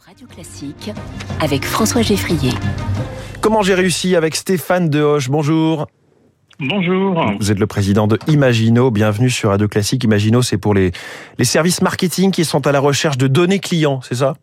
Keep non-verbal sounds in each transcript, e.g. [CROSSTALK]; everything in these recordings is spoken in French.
Radio Classique avec François Geffrier. Comment j'ai réussi avec Stéphane Dehoche? Bonjour. Bonjour. Vous êtes le président de Imagino. Bienvenue sur Radio Classique. Imagino, c'est pour les, les services marketing qui sont à la recherche de données clients, c'est ça?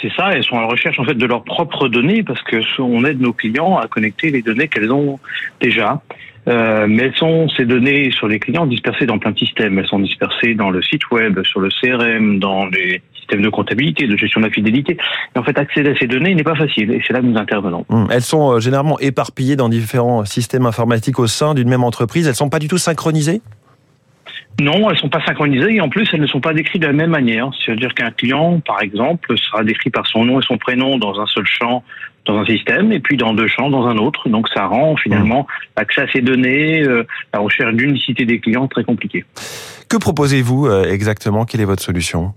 C'est ça, elles sont à la recherche en fait de leurs propres données parce que on aide nos clients à connecter les données qu'elles ont déjà. Euh, mais elles sont ces données sur les clients dispersées dans plein de systèmes. Elles sont dispersées dans le site web, sur le CRM, dans les systèmes de comptabilité, de gestion de la fidélité. Et en fait, accéder à ces données n'est pas facile. Et c'est là que nous intervenons. Hum, Elles sont euh, généralement éparpillées dans différents systèmes informatiques au sein d'une même entreprise. Elles sont pas du tout synchronisées? Non, elles sont pas synchronisées et en plus elles ne sont pas décrites de la même manière. C'est-à-dire qu'un client, par exemple, sera décrit par son nom et son prénom dans un seul champ dans un système et puis dans deux champs dans un autre. Donc ça rend finalement l'accès à ces données, euh, la recherche d'unicité des clients très compliqué. Que proposez-vous euh, exactement? Quelle est votre solution?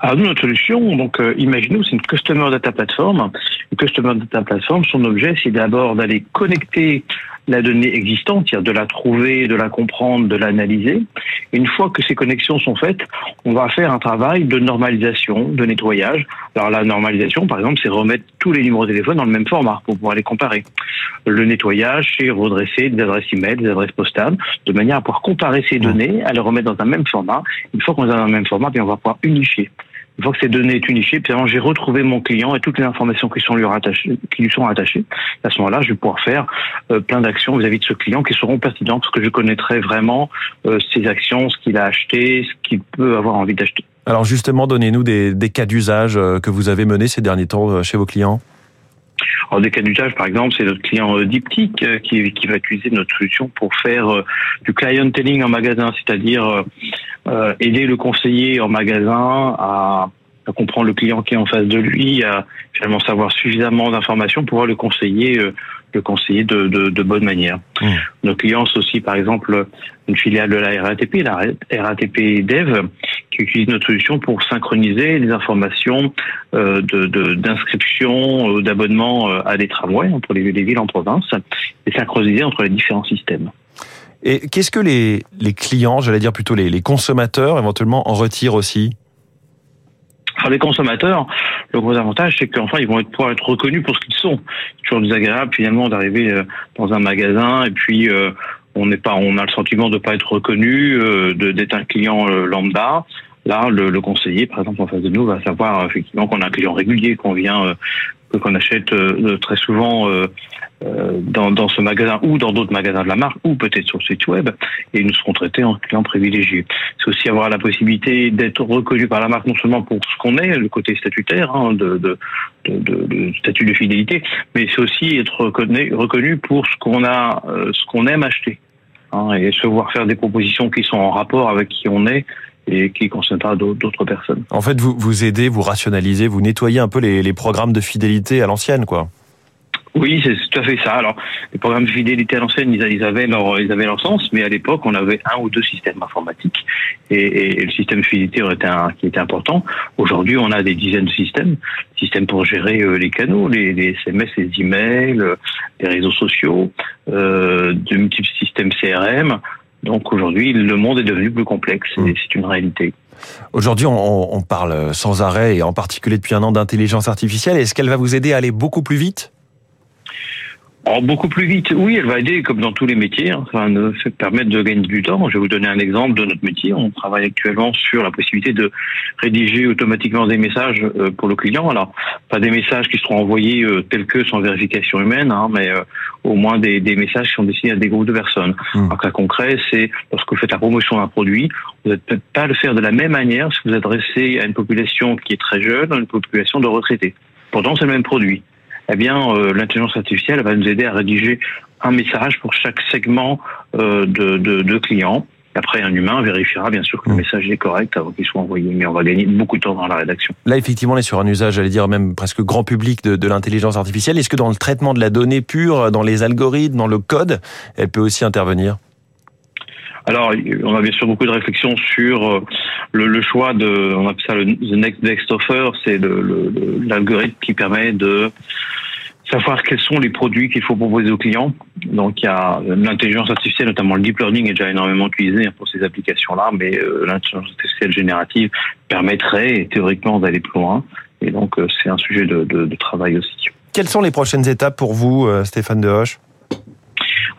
Alors nous, notre solution, donc euh, imaginez c'est une Customer Data Platform. Une Customer Data Platform, son objet, c'est d'abord d'aller connecter la donnée existante, c'est-à-dire de la trouver, de la comprendre, de l'analyser. Une fois que ces connexions sont faites, on va faire un travail de normalisation, de nettoyage. Alors la normalisation, par exemple, c'est remettre tous les numéros de téléphone dans le même format pour pouvoir les comparer. Le nettoyage, c'est redresser des adresses email, des adresses postales, de manière à pouvoir comparer ces données, à les remettre dans un même format. Une fois qu'on est dans un même format, bien on va pouvoir unifier. Une fois que ces données sont unifiées, j'ai retrouvé mon client et toutes les informations qui, sont lui, rattachées, qui lui sont rattachées. À ce moment-là, je vais pouvoir faire euh, plein d'actions vis-à-vis de ce client qui seront pertinentes parce que je connaîtrai vraiment euh, ses actions, ce qu'il a acheté, ce qu'il peut avoir envie d'acheter. Alors justement, donnez-nous des, des cas d'usage euh, que vous avez menés ces derniers temps chez vos clients. Alors des cas d'usage, par exemple, c'est notre client Diptyque qui, qui va utiliser notre solution pour faire du clienteling en magasin, c'est-à-dire euh, aider le conseiller en magasin à, à, comprendre le client qui est en face de lui, à finalement savoir suffisamment d'informations pour pouvoir le conseiller, euh, le conseiller de, de, de bonne manière. Mmh. Nos clients, aussi par exemple une filiale de la RATP, la RATP Dev, utilise notre solution pour synchroniser les informations euh, d'inscription, de, d'abonnement à des tramways entre les, les villes en province et synchroniser entre les différents systèmes. Et qu'est-ce que les, les clients, j'allais dire plutôt les, les consommateurs, éventuellement en retirent aussi? Alors les consommateurs, le gros avantage, c'est qu'enfin, ils vont être, pouvoir être reconnus pour ce qu'ils sont. C'est toujours désagréable finalement d'arriver euh, dans un magasin et puis euh, on n'est pas, on a le sentiment de ne pas être reconnu, euh, d'être un client lambda. Là, le, le, conseiller, par exemple, en face de nous, va savoir effectivement qu'on a un client régulier, qu'on vient, qu'on achète très souvent euh, dans, dans, ce magasin ou dans d'autres magasins de la marque ou peut-être sur le site web et nous serons traités en clients privilégiés. C'est aussi avoir la possibilité d'être reconnu par la marque non seulement pour ce qu'on est, le côté statutaire hein, de, de, de, de, statut de fidélité, mais c'est aussi être reconnu, reconnu pour ce qu'on a, euh, ce qu'on aime acheter hein, et se voir faire des propositions qui sont en rapport avec qui on est et qui concernera d'autres personnes. En fait, vous, vous aidez, vous rationalisez, vous nettoyez un peu les, les programmes de fidélité à l'ancienne, quoi. Oui, c'est tout à fait ça. Alors, les programmes de fidélité à l'ancienne, ils, avaient leur, ils avaient leur sens, mais à l'époque, on avait un ou deux systèmes informatiques et, et le système de fidélité était un, qui était important. Aujourd'hui, on a des dizaines de systèmes, systèmes pour gérer euh, les canaux, les, les, SMS, les emails, euh, les réseaux sociaux, euh, de multiples systèmes CRM. Donc aujourd'hui, le monde est devenu plus complexe et mmh. c'est une réalité. Aujourd'hui, on, on parle sans arrêt et en particulier depuis un an d'intelligence artificielle. Est-ce qu'elle va vous aider à aller beaucoup plus vite? Alors, beaucoup plus vite, oui, elle va aider comme dans tous les métiers, hein, ça va nous permettre de gagner du temps. Je vais vous donner un exemple de notre métier. On travaille actuellement sur la possibilité de rédiger automatiquement des messages euh, pour le client. Alors, pas des messages qui seront envoyés euh, tels que sans vérification humaine, hein, mais euh, au moins des, des, messages qui sont destinés à des groupes de personnes. Mmh. Un cas concret, c'est lorsque vous faites la promotion d'un produit, vous n'êtes peut-être pas le faire de la même manière si vous adressez à une population qui est très jeune, à une population de retraités. Pourtant, c'est le même produit eh bien, euh, l'intelligence artificielle va nous aider à rédiger un message pour chaque segment euh, de, de, de clients. Après, un humain vérifiera bien sûr que le mmh. message est correct avant qu'il soit envoyé, mais on va gagner beaucoup de temps dans la rédaction. Là, effectivement, on est sur un usage, j'allais dire même presque grand public de, de l'intelligence artificielle. Est-ce que dans le traitement de la donnée pure, dans les algorithmes, dans le code, elle peut aussi intervenir? Alors, on a bien sûr beaucoup de réflexions sur euh, le, choix de, on appelle ça le the next best offer, c'est l'algorithme qui permet de savoir quels sont les produits qu'il faut proposer aux clients. Donc il y a l'intelligence artificielle, notamment le deep learning, est déjà énormément utilisé pour ces applications-là, mais euh, l'intelligence artificielle générative permettrait théoriquement d'aller plus loin Et donc, c'est un sujet de, de, de, travail aussi. Quelles sont les prochaines étapes pour vous, Stéphane Dehoche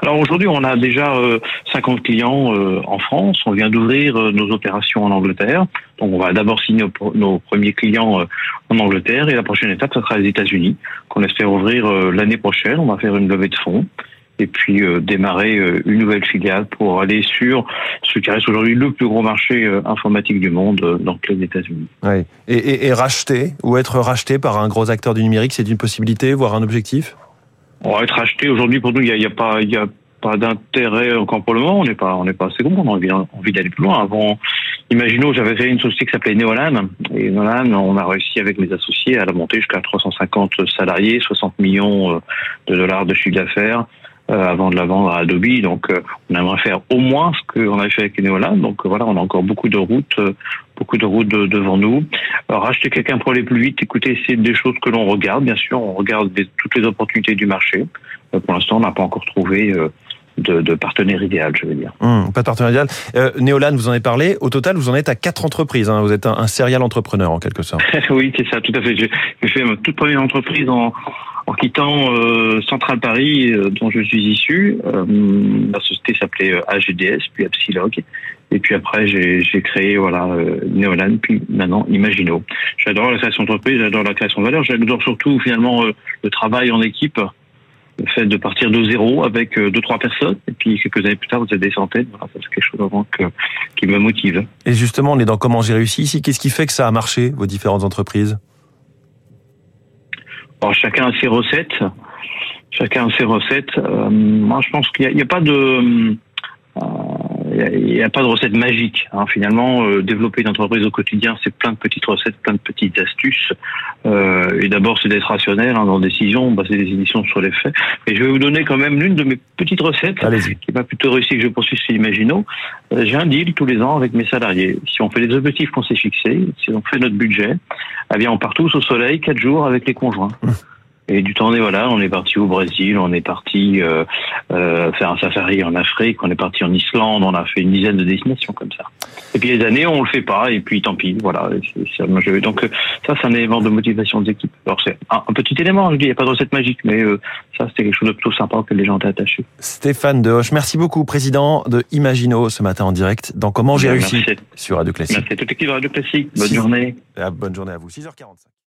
alors aujourd'hui, on a déjà 50 clients en France. On vient d'ouvrir nos opérations en Angleterre. Donc on va d'abord signer nos premiers clients en Angleterre et la prochaine étape, ça sera les États-Unis, qu'on espère ouvrir l'année prochaine. On va faire une levée de fonds et puis euh, démarrer euh, une nouvelle filiale pour aller sur ce qui reste aujourd'hui le plus gros marché euh, informatique du monde, donc les États-Unis. Oui. Et, et, racheter ou être racheté par un gros acteur du numérique, c'est une possibilité, voire un objectif? On va être racheté aujourd'hui pour nous, il n'y a, a, pas, y a pas d'intérêt encore pour le moment. On n'est pas, on n'est pas assez gros. On a envie, envie d'aller plus loin. Avant, imaginons, j'avais fait une société qui s'appelait Neolan. Et Neolan, on a réussi avec mes associés à la monter jusqu'à 350 salariés, 60 millions de dollars de chiffre d'affaires. Euh, avant de la vendre à Adobe. Donc, euh, on aimerait faire au moins ce qu'on avait fait avec Neola. Donc, euh, voilà, on a encore beaucoup de routes, beaucoup de routes devant nous. racheter quelqu'un pour aller plus vite, écoutez, c'est des choses que l'on regarde, bien sûr. On regarde toutes les opportunités du marché. pour l'instant, on n'a pas encore trouvé de, de, partenaire idéal, je veux dire. Hum, pas de partenaire idéal. Euh, Néolan, vous en avez parlé. Au total, vous en êtes à quatre entreprises. Hein. Vous êtes un, un serial entrepreneur, en quelque sorte. [LAUGHS] oui, c'est ça, tout à fait. J'ai fait ma toute première entreprise en, en quittant euh, Central Paris, euh, dont je suis issu. La société s'appelait AGDS, puis Epsilog. Et puis après, j'ai créé voilà Neolan, puis maintenant Imagino. J'adore la création d'entreprise, j'adore la création de valeur, j'adore surtout finalement le travail en équipe le fait de partir de zéro avec deux trois personnes et puis quelques années plus tard vous êtes des centaines voilà, c'est quelque chose vraiment que, qui me motive et justement on est dans comment j'ai réussi ici qu'est-ce qui fait que ça a marché vos différentes entreprises? Alors, chacun a ses recettes. Chacun a ses recettes. Euh, moi, je pense qu'il n'y a, pas de... Euh, il n'y a, pas de recette magique. Hein. Finalement, euh, développer une entreprise au quotidien, c'est plein de petites recettes, plein de petites astuces. Euh, et d'abord, c'est d'être rationnel hein, dans la décision, c'est des éditions sur les faits. Et je vais vous donner quand même l'une de mes petites recettes qui m'a plutôt réussi que je poursuis chez Imagino. Euh, j'ai un deal tous les ans avec mes salariés. Si on fait les objectifs qu'on s'est fixés, si on fait notre budget, eh bien, on part tous au soleil quatre jours avec les conjoints. Mmh. [LAUGHS] Et du temps, on est voilà, on est parti au Brésil, on est parti euh, euh, faire un safari en Afrique, on est parti en Islande, on a fait une dizaine de destinations comme ça. Et puis les années, on le fait pas, et puis tant pis, voilà. donc euh, ça, c'est un élément de motivation des équipes. Alors c'est un, petit élément, je dis, il n'y a pas de recette magique, mais euh, ça, c'était quelque chose de plutôt sympa que les gens étaient attachés. Stéphane Dehoche, merci beaucoup, président de Imagino, ce matin en direct dans Comment j'ai réussi sur Radio Classique. Merci à toute l'équipe de Radio Classique. Bonne journée. Bonne journée à vous. 6h45.